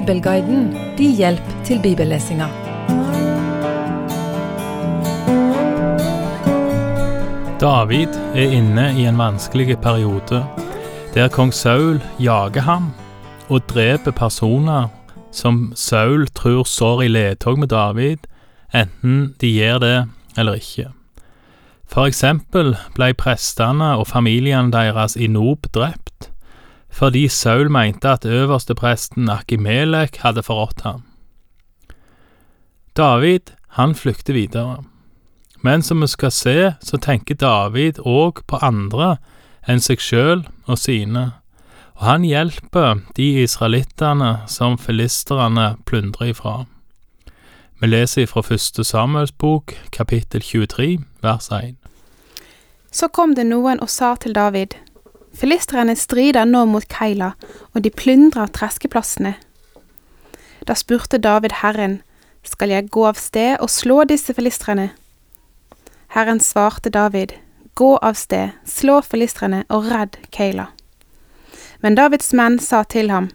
Bibelguiden din hjelp til bibellesinga. David er inne i en vanskelig periode, der kong Saul jager ham og dreper personer som Saul tror står i ledtog med David, enten de gjør det eller ikke. For eksempel ble prestene og familiene deres i Nob drept, fordi Saul mente at øverstepresten Akimelek hadde forrådt ham. David, han flykter videre. Men som vi skal se, så tenker David òg på andre enn seg sjøl og sine, og han hjelper de israelittene som filisterne plyndrer ifra. Vi leser fra første Samuels bok, kapittel 23, vers 1. Så kom det noen og sa til David, Filistrene strider nå mot Keila, og de plyndrer treskeplassene. Da spurte David Herren, skal jeg gå av sted og slå disse filistrene? Herren svarte David, Gå av sted, slå filistrene og redd Keila. Men Davids menn sa til ham,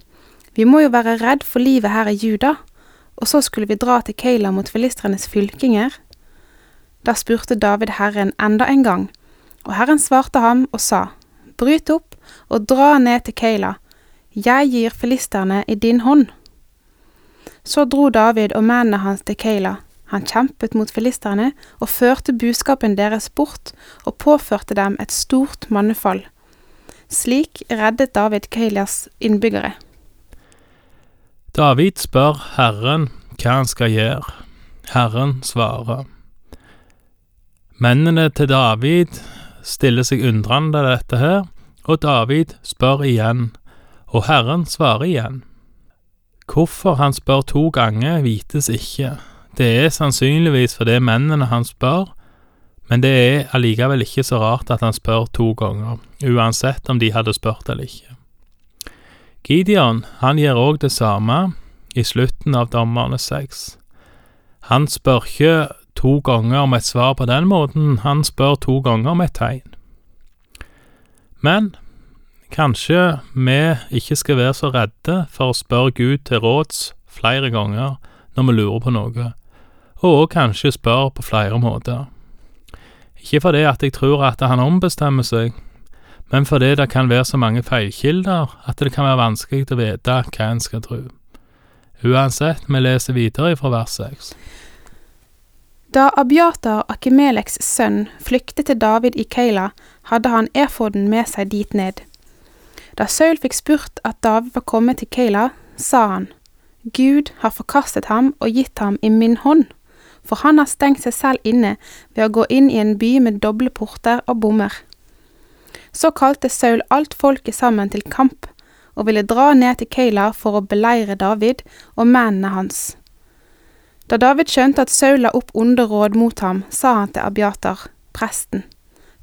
Vi må jo være redd for livet her i Juda, og så skulle vi dra til Keila mot filistrenes fylkinger. Da spurte David Herren enda en gang, og Herren svarte ham og sa, Bryt opp og dra ned til Keila, jeg gir filisterne i din hånd. Så dro David og mennene hans til Keila, han kjempet mot filisterne og førte buskapen deres bort og påførte dem et stort mannefall. Slik reddet David Keilas innbyggere. David spør Herren hva han skal gjøre. Herren svarer. Mennene til David stiller seg undrende til dette her, og David spør igjen, og Herren svarer igjen. Hvorfor han spør to ganger, vites ikke. Det er sannsynligvis fordi mennene han spør, men det er allikevel ikke så rart at han spør to ganger, uansett om de hadde spurt eller ikke. Gideon han gjør òg det samme i slutten av Dommerne seks. Han spør ikke to ganger om et svar på den måten, han spør to ganger om et tegn. Men kanskje vi ikke skal være så redde for å spørre Gud til råds flere ganger når vi lurer på noe, og kanskje spørre på flere måter. Ikke fordi at jeg tror at han ombestemmer seg, men fordi det kan være så mange feilkilder at det kan være vanskelig å vite hva en skal tro. Uansett, vi leser videre fra vers 6. Da Abiatar, Akimeleks sønn, flyktet til David i Keila, hadde han efoden med seg dit ned. Da Saul fikk spurt at David var kommet til Keila, sa han, Gud har forkastet ham og gitt ham i min hånd, for han har stengt seg selv inne ved å gå inn i en by med doble porter og bommer. Så kalte Saul alt folket sammen til kamp, og ville dra ned til Keila for å beleire David og mennene hans. Da David skjønte at Saul la opp onde råd mot ham, sa han til Abiatar, presten,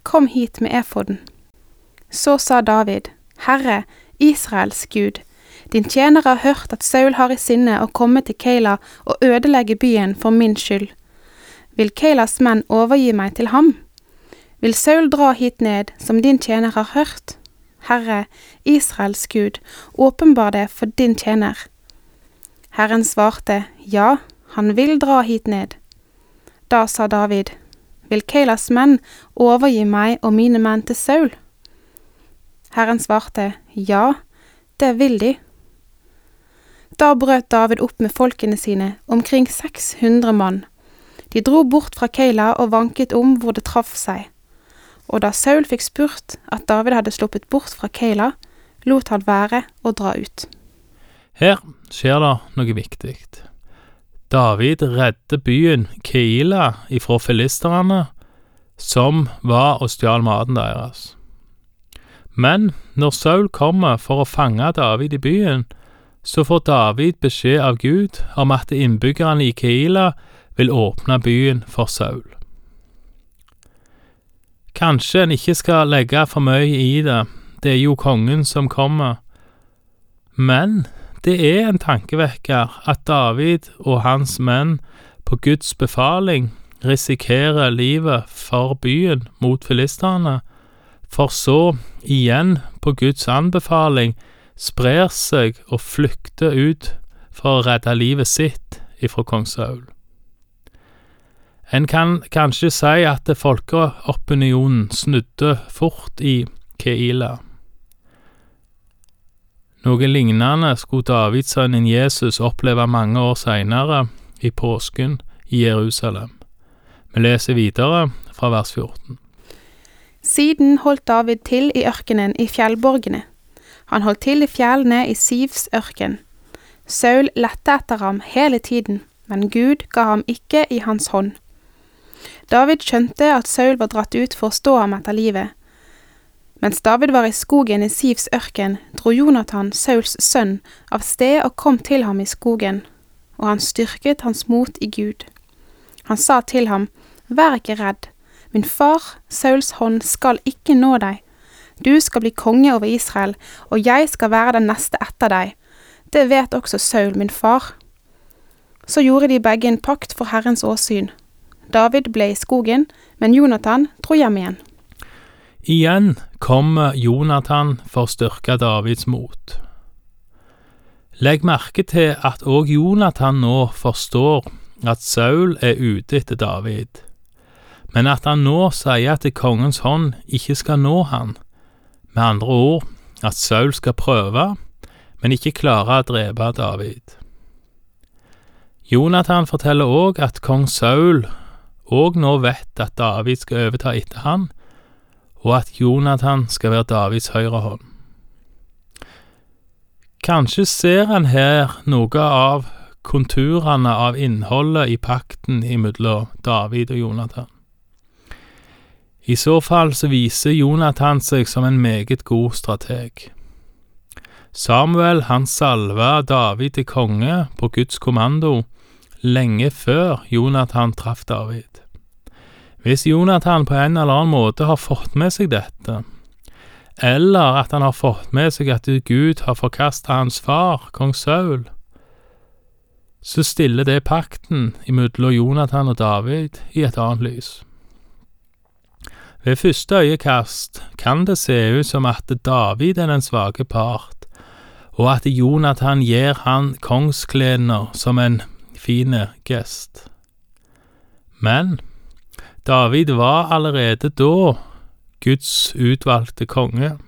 Kom hit med efoden. Så sa David, Herre, Israels Gud, din tjener har hørt at Saul har i sinne å komme til Keila og ødelegge byen for min skyld. Vil Keilas menn overgi meg til ham? Vil Saul dra hit ned, som din tjener har hørt? Herre, Israels Gud, åpenbar det for din tjener. Herren svarte, Ja, han vil dra hit ned. Da sa David, Vil Keilas menn overgi meg og mine menn til Saul? Herren svarte, Ja, det vil de. Da brøt David opp med folkene sine, omkring 600 mann. De dro bort fra Keila og vanket om hvor det traff seg. Og da Saul fikk spurt at David hadde sluppet bort fra Keila, lot han være å dra ut. Her skjer det noe viktig. David redder byen Keila ifra filisterne, som var og stjal maten deres. Men når Saul kommer for å fange David i byen, så får David beskjed av Gud om at innbyggerne i Keila vil åpne byen for Saul. Kanskje en ikke skal legge for mye i det, det er jo kongen som kommer, men det er en tankevekker at David og hans menn på Guds befaling risikerer livet for byen mot filistene, for så, igjen på Guds anbefaling, sprer seg og flykter ut for å redde livet sitt ifra kong Saul. En kan kanskje si at folkeopinionen snudde fort i Keila. Noe lignende skulle Davidsønnen Jesus oppleve mange år seinere, i påsken i Jerusalem. Vi leser videre fra vers 14. Siden holdt David til i ørkenen i fjellborgene. Han holdt til i fjellene i Sivs ørken. Saul lette etter ham hele tiden, men Gud ga ham ikke i hans hånd. David skjønte at Saul var dratt ut for å stå ham etter livet. Mens David var i skogen i Sivs ørken, dro Jonathan, Sauls sønn, av sted og kom til ham i skogen, og han styrket hans mot i Gud. Han sa til ham, Vær ikke redd, min far, Sauls hånd, skal ikke nå deg. Du skal bli konge over Israel, og jeg skal være den neste etter deg. Det vet også Saul, min far. Så gjorde de begge en pakt for Herrens åsyn. David ble i skogen, men Jonathan dro hjem igjen. Igjen kommer Jonathan for å styrke Davids mot. Legg merke til at òg Jonathan nå forstår at Saul er ute etter David, men at han nå sier at kongens hånd ikke skal nå han, med andre ord at Saul skal prøve, men ikke klare å drepe David. Jonathan forteller òg at kong Saul òg nå vet at David skal overta etter han, og at Jonathan skal være Davids høyre hånd. Kanskje ser en her noe av konturene av innholdet i pakten imellom David og Jonathan. I så fall så viser Jonathan seg som en meget god strateg. Samuel han salva David til konge på Guds kommando lenge før Jonathan traff David. Hvis Jonathan på en eller annen måte har fått med seg dette, eller at han har fått med seg at Gud har forkasta hans far, kong Saul, så stiller det pakten imellom Jonathan og David i et annet lys. Ved første øyekast kan det se ut som at David er den svake part, og at Jonathan gir han kongskledene som en fine gest. Men David var allerede da Guds utvalgte konge,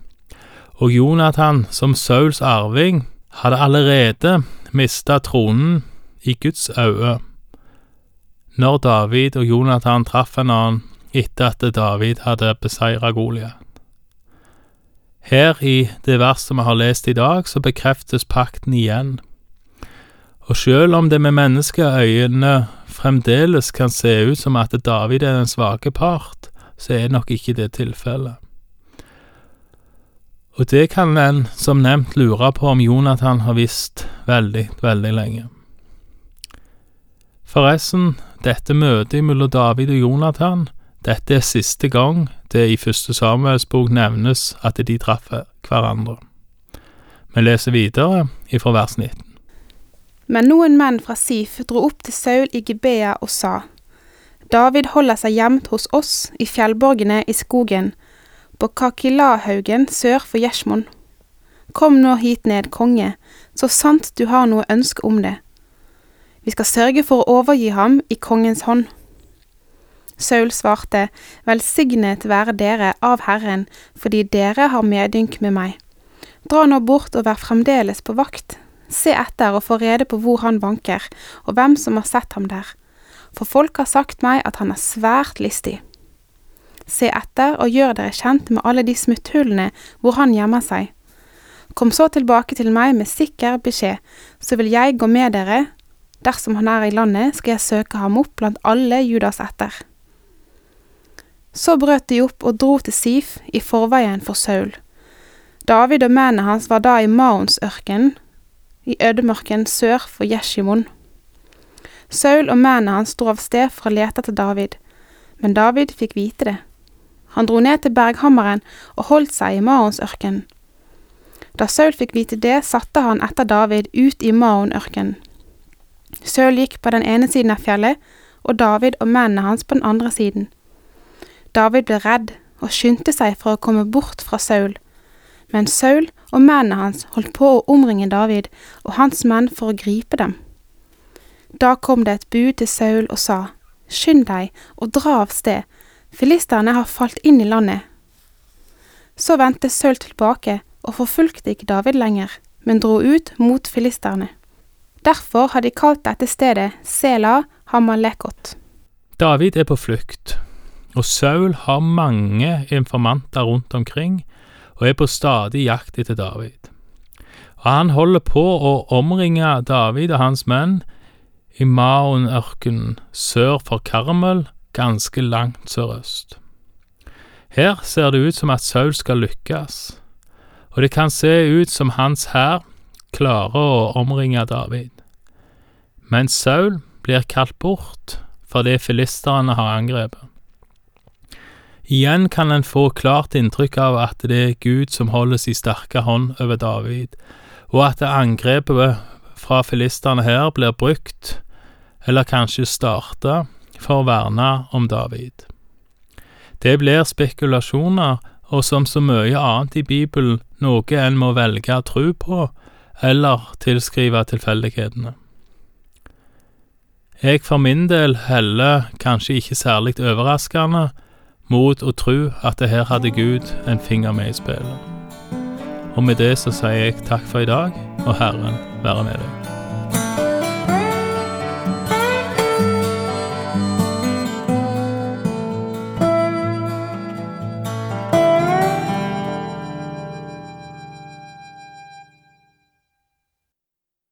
og Jonathan som Sauls arving hadde allerede mista tronen i Guds øyne når David og Jonathan traff en annen etter at David hadde beseira Goliat. Her i det verset vi har lest i dag, så bekreftes pakten igjen. Og selv om det med menneskeøyne fremdeles kan se ut som at David er den svake part, så er nok ikke det tilfellet. Og det kan en som nevnt lure på om Jonathan har visst veldig, veldig lenge. Forresten, dette møtet mellom David og Jonathan, dette er siste gang det i første Samuels bok nevnes at de traff hverandre. Vi leser videre ifra vers 19. Men noen menn fra Sif dro opp til Saul i Gibea og sa, David holder seg gjemt hos oss i fjellborgene i skogen, på Kakilahaugen sør for Gjesmon. Kom nå hit ned, konge, så sant du har noe ønske om det. Vi skal sørge for å overgi ham i kongens hånd. Saul svarte, Velsignet være dere av Herren, fordi dere har medynk med meg. Dra nå bort og vær fremdeles på vakt, se etter og få rede på hvor han banker, og hvem som har sett ham der. For folk har sagt meg at han er svært listig. Se etter og gjør dere kjent med alle de smutthullene hvor han gjemmer seg. Kom så tilbake til meg med sikker beskjed, så vil jeg gå med dere. Dersom han er i landet, skal jeg søke ham opp blant alle Judas etter. Så brøt de opp og dro til Sif i forveien for Saul. David og mennene hans var da i Maonsørkenen, i ødemarken sør for Jeshimon. Saul og mennene hans dro av sted for å lete etter David, men David fikk vite det. Han dro ned til berghammeren og holdt seg i Maonsørkenen. Da Saul fikk vite det, satte han etter David ut i Maonørkenen. Saul gikk på den ene siden av fjellet, og David og mennene hans på den andre siden. David ble redd og skyndte seg for å komme bort fra Saul, Men Saul og mennene hans holdt på å omringe David og hans menn for å gripe dem. Da kom det et bud til Saul og sa, Skynd deg og dra av sted, filisterne har falt inn i landet. Så vendte Saul tilbake og forfulgte ikke David lenger, men dro ut mot filisterne. Derfor har de kalt dette stedet Sela Hamalekot. David er på flukt, og Saul har mange informanter rundt omkring og er på stadig jakt etter David. Og han holder på å omringe David og hans menn i Maon-ørkenen sør for Karmel, ganske langt sørøst. Her ser det ut som at Saul skal lykkes, og det kan se ut som hans hær klarer å omringe David. Men Saul blir kalt bort fordi filisterne har angrepet. Igjen kan en få klart inntrykk av at det er Gud som holdes i sterke hånd over David, og at angrepet fra filistene her blir brukt, eller kanskje starta, for å verne om David. Det blir spekulasjoner, og som så mye annet i Bibelen, noe en må velge å tro på, eller tilskrive tilfeldighetene. Jeg for min del heller, kanskje ikke særlig overraskende, mot å tro at det her hadde Gud en finger med i spillet. Og med det så sier jeg takk for i dag, og Herren være med deg.